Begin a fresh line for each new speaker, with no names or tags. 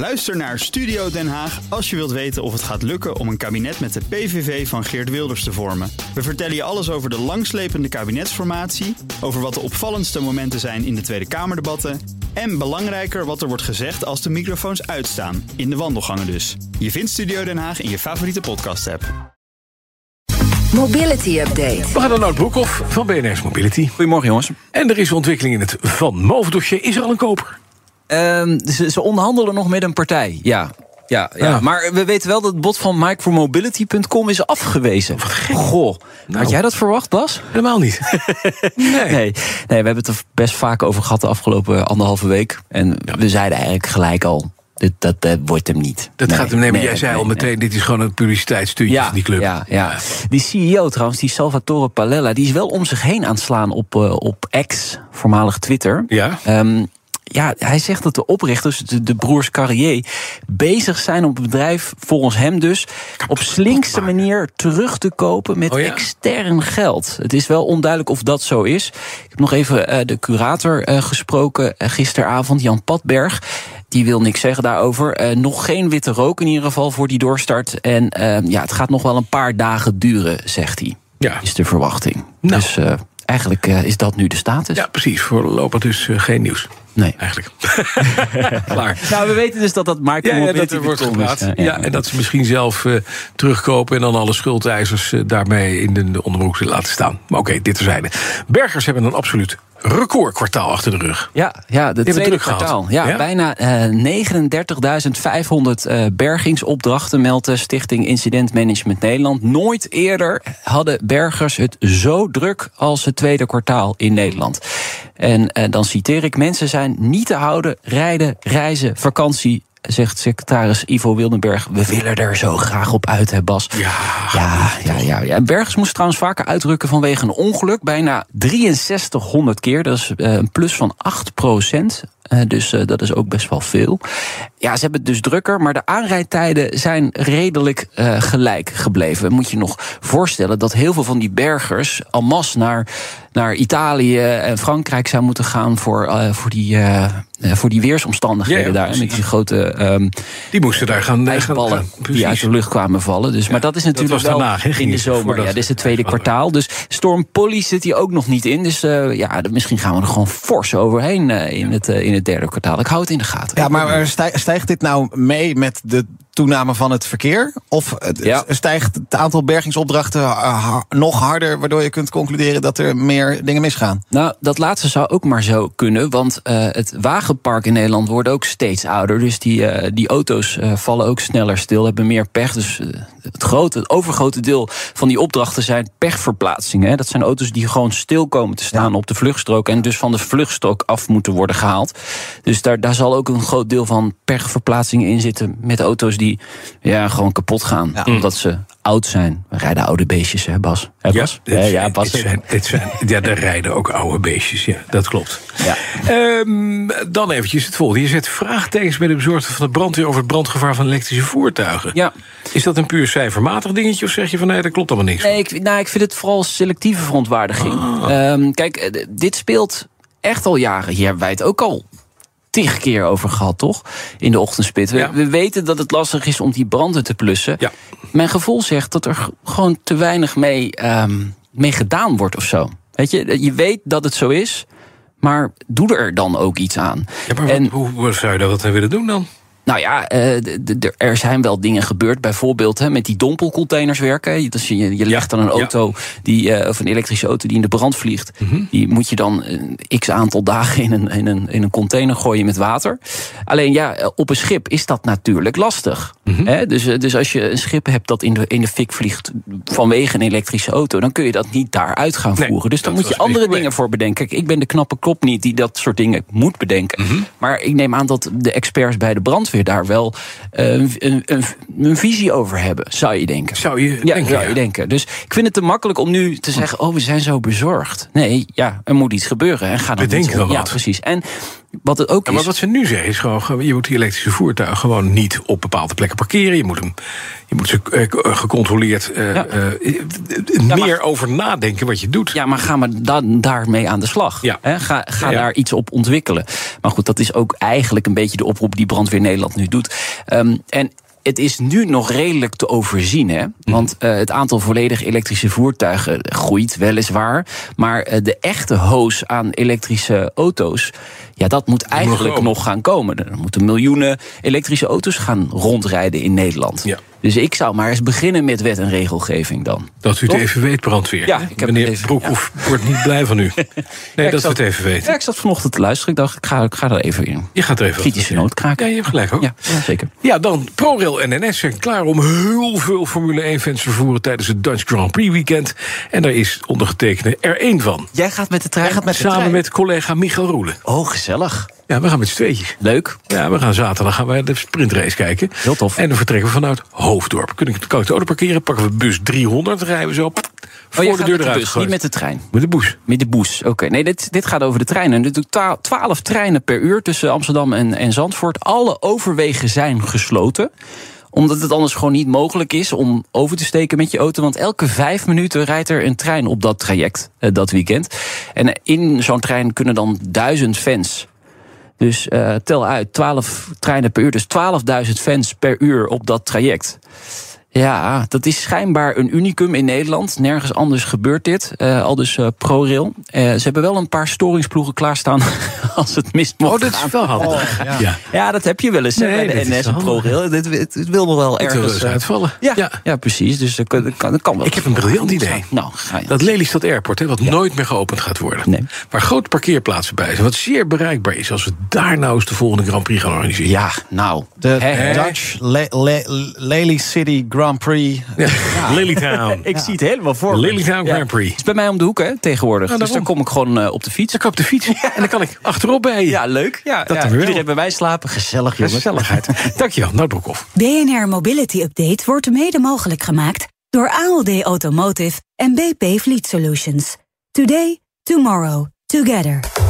Luister naar Studio Den Haag als je wilt weten of het gaat lukken om een kabinet met de PVV van Geert Wilders te vormen. We vertellen je alles over de langslepende kabinetsformatie, over wat de opvallendste momenten zijn in de Tweede Kamerdebatten en belangrijker wat er wordt gezegd als de microfoons uitstaan, in de wandelgangen dus. Je vindt Studio Den Haag in je favoriete podcast-app.
Mobility Update.
We gaan naar Nout Broekhoff van BNR's Mobility.
Goedemorgen, jongens.
En er is ontwikkeling in het Van Moof dossier. Is er al een koper?
Ehm, ze, ze onderhandelen nog met een partij, ja. Ja, ja.
Ah.
maar we weten wel dat het bod van micromobility.com is afgewezen. Goh,
Nou.
had jij dat verwacht, Bas?
Helemaal niet. nee.
Nee. nee, we hebben het er best vaak over gehad de afgelopen anderhalve week. En we zeiden eigenlijk gelijk al, dat, dat wordt hem niet.
Dat
Nee,
gaat hem nemen.
nee,
Jij zei
nee,
al meteen, dit is gewoon een publiciteitsstuntje
Ja,
van die club.
Ja, ja. Die CEO trouwens, die Salvatore Palella, die is wel om zich heen aan het slaan op, eh, op X, voormalig Twitter.
Ja?
Ehm, ja, hij zegt dat de oprichters, de, de broers Carrier, bezig zijn om het bedrijf, volgens hem dus, op slinkste manier terug te kopen met
Oh ja?
extern geld. Het is wel onduidelijk of dat zo is. Ik heb nog even eh, de curator eh, gesproken eh, gisteravond, Jan Patberg. Die wil niks zeggen daarover. Nog geen witte rook in ieder geval voor die doorstart. En eh, ja, het gaat nog wel een paar dagen duren, zegt hij.
Ja.
Is de verwachting.
Nou.
Dus eigenlijk is dat nu de status.
ja, precies. Voorlopig dus geen nieuws.
Nee.
Eigenlijk. Klaar.
Nou, we weten dus dat dat
Ja,
micromobility
ja, dat er wordt gepraat.
Ja,
Ja, en dat ze misschien zelf eh, terugkopen en dan alle schuldeisers eh, daarmee in de, de onderbroek zullen laten staan. Maar oké, dit terzijde. Bergers hebben een absoluut recordkwartaal achter de rug.
Ja, ja de
het
tweede
druk gehad.
kwartaal. Ja,
Ja?
Bijna eh 39.500 eh, bergingsopdrachten meldt de Stichting Incident Management Nederland. Nooit eerder hadden bergers het zo druk als het tweede kwartaal in Nederland. En eh, dan citeer ik: mensen zijn niet te houden, rijden, reizen, vakantie. Zegt secretaris Ivo Wildenberg. We willen er zo graag op uit, hè, Bas?
Ja.
Ja, ja, ja, ja. Bergers moest trouwens vaker uitrukken vanwege een ongeluk. Bijna 6300 keer. Dat is eh, een plus van 8 procent. Dus eh, dat is ook best wel veel. Ja, ze hebben het dus drukker, maar de aanrijdtijden zijn redelijk eh, gelijk gebleven. Moet je nog voorstellen dat heel veel van die bergers en masse naar, naar Italië en Frankrijk zou moeten gaan voor, eh, voor, die, voor die weersomstandigheden
Ja, ja,
daar. Met die grote ehm
Die moesten daar gaan... gaan-
ijsballen
gaan-
die uit de lucht kwamen vallen. Dus, maar dat is natuurlijk
was
wel
daarna, ging
in de zomer. Ja, dit is het tweede kwartaal. Dus Storm Polly zit hier ook nog niet in. Dus ja, misschien gaan we er gewoon fors overheen in, het, in het derde kwartaal. Ik hou het in de gaten.
Ja, maar stij- stijgt dit nou mee met de toename van het verkeer? Of het-
Ja.
stijgt het aantal bergingsopdrachten eh, ha- nog harder... waardoor je kunt concluderen dat er meer dingen misgaan?
Nou, dat laatste zou ook maar zo kunnen. Want eh, het wagenpark in Nederland wordt ook steeds ouder. Dus die, eh, die auto's vallen ook sneller stil, hebben meer pech. Dus het, grote, het overgrote deel van die opdrachten zijn pechverplaatsingen. Hè. Dat zijn auto's die gewoon stil komen te staan op de vluchtstrook. En dus van de vluchtstrook af moeten worden gehaald. Dus daar, daar zal ook een groot deel van pechverplaatsingen in zitten. Met auto's die ja, gewoon kapot gaan. Omdat ze oud zijn. We rijden oude beestjes, hè Bas? Hè, Bas?
dit
Ja, ja, Bas.
dit zijn, dit zijn, ja, daar rijden ook oude beestjes. Ja, dat klopt.
Ja.
Ehm, dan eventjes het volgende. Je zet vraagtekens bij de bezorgder van de brandweer... over het brandgevaar van elektrische voertuigen.
Ja.
Is dat een puur cijfermatig dingetje... of zeg je van nee, daar klopt allemaal niks
Nee, ik, nou, ik vind het vooral selectieve verontwaardiging. Ehm, kijk, eh, dit speelt echt al jaren. Hier hebben wij het ook al tig keer over gehad, toch? In de ochtendspit. We,
Ja.
we weten dat het lastig is om die branden te plussen.
Ja.
Mijn gevoel zegt dat er gewoon te weinig mee, ehm, mee gedaan wordt of zo. Weet je, je weet dat het zo is, maar doe er dan ook iets aan.
Ja, maar wat-
en
hoe, hoe zou je dat willen doen dan?
Nou ja, eh, er zijn wel dingen gebeurd. Bijvoorbeeld hè, met die dompelcontainers werken. Dus je, je legt dan een auto, die, eh, of een elektrische auto die in de brand vliegt.
Mhm.
Die moet je dan een x aantal dagen in een, in, een, in een container gooien met water. Alleen ja, eh, op een schip is dat natuurlijk lastig.
Mhm.
Hè, dus, eh, dus als je een schip hebt dat in de, in de fik vliegt vanwege een elektrische auto, dan kun je dat niet daaruit gaan
Nee,
voeren. Dus dan moet je andere dingen voor bedenken. Kijk, ik ben de knappe kop niet die dat soort dingen moet bedenken.
Mhm.
Maar ik neem aan dat de experts bij de brandweer daar wel eh, een, een, een, een visie over hebben, zou je denken.
Zou je
Ja,
denken,
zou
ja.
je denken. Dus ik vind het te makkelijk om nu te zeggen: Oh, we zijn zo bezorgd. Nee, ja, er moet iets gebeuren. En ga dan
Bedenk
iets
dan
Ja,
wat.
precies. En wat het ook
Ja, maar
is.
wat ze nu zeggen is gewoon, je moet die elektrische voertuigen gewoon niet op bepaalde plekken parkeren. Je moet, hem, je moet ze gecontroleerd
Ja.
meer over nadenken wat je doet.
Ja, maar ga maar dan daarmee aan de slag.
Ja.
Ga ga daar iets op ontwikkelen. Maar goed, dat is ook eigenlijk een beetje de oproep die Brandweer Nederland nu doet. Ehm, en het is nu nog redelijk te overzien, hè?
Mhm.
Want eh, het aantal volledig elektrische voertuigen groeit weliswaar. Maar eh, de echte hoos aan elektrische auto's. Ja, dat moet eigenlijk nog gaan komen. Er moeten miljoenen elektrische auto's gaan rondrijden in Nederland.
Ja.
Dus ik zou maar eens beginnen met wet en regelgeving dan.
Dat u het
Toch?
even weet, brandweer.
Ja, ik heb
Meneer
even-
Broekhoff wordt niet blij van u. Nee, dat u
zat-
het even weet.
Ja, ik zat vanochtend te luisteren. Ik dacht, ik ga, ik ga er even in.
Je gaat er even
Kritische kraken.
Ja, je hebt gelijk ook.
Ja, zeker.
Ja, dan ProRail en NS zijn klaar om heel veel Formule 1-fans te vervoeren tijdens het Dutch Grand Prix weekend. En daar is ondergetekende er één van.
Jij gaat met de trein?
Jij gaat met de
Samen
trein.
met collega Michael Roelen.
Oh, gezellig.
Ja, we gaan met z'n tweetjes.
Leuk.
Ja, we gaan zaterdag gaan wij de sprintrace kijken.
Heel tof.
En dan vertrekken we vanuit Hoofddorp. Kun ik, kan ik de auto parkeren, pakken we bus 300, dan rijden we zo op, voor
Oh, jij
de deur
de
eruit
bus, niet met de trein.
Met de bus.
Met de boes. Oké, nee, dit, dit gaat over de treinen. Er ta- 12 treinen per uur tussen Amsterdam en, en Zandvoort. Alle overwegen zijn gesloten omdat het anders gewoon niet mogelijk is om over te steken met je auto. Want elke vijf minuten rijdt er een trein op dat traject, eh, dat weekend. En in zo'n trein kunnen dan duizend fans. Dus eh, tel uit, 12 treinen per uur. Dus 12.000 fans per uur op dat traject. Ja, dat is schijnbaar een unicum in Nederland. Nergens anders gebeurt dit. Eh, al dus eh, ProRail. Eh, ze hebben wel een paar storingsploegen klaarstaan als het mist mocht
Oh, dat is wel handig.
ja.
ja.
Ja, dat heb je wel eens
Nee,
bij
dit
de NS en. ProRail. Het, het, het wil nog wel
Het
ergens...
dus
eh,
uitvallen.
ja, ja. precies. Dus dat kan, dat kan, wel.
Ik heb een briljant idee.
Nou, ga je.
Dat Lelystad Airport, hè, wat nooit meer geopend gaat worden.
Nee.
Waar grote parkeerplaatsen bij zijn. Wat zeer bereikbaar is als we daar nou eens de volgende Grand Prix gaan organiseren.
Ja, nou.
De. Dutch Le- Le- Lely City Grand Prix.
Ja. Lilytown.
Ik zie het helemaal voor me.
Lilytown Grand Prix.
Het is bij mij om de hoek, hè, tegenwoordig. Dus dan kom ik gewoon eh, op de fiets.
Dan kan ik op de fiets en dan kan ik achterop bij je.
Ja, leuk. Ja,
Dat.
Iedereen bij mij slapen. Gezellig, jongens.
Gezelligheid. Dankjewel, Nout Broekhoff.
BNR Mobility Update wordt mede mogelijk gemaakt door ALD Automotive en BP Fleet Solutions. Today, tomorrow, together.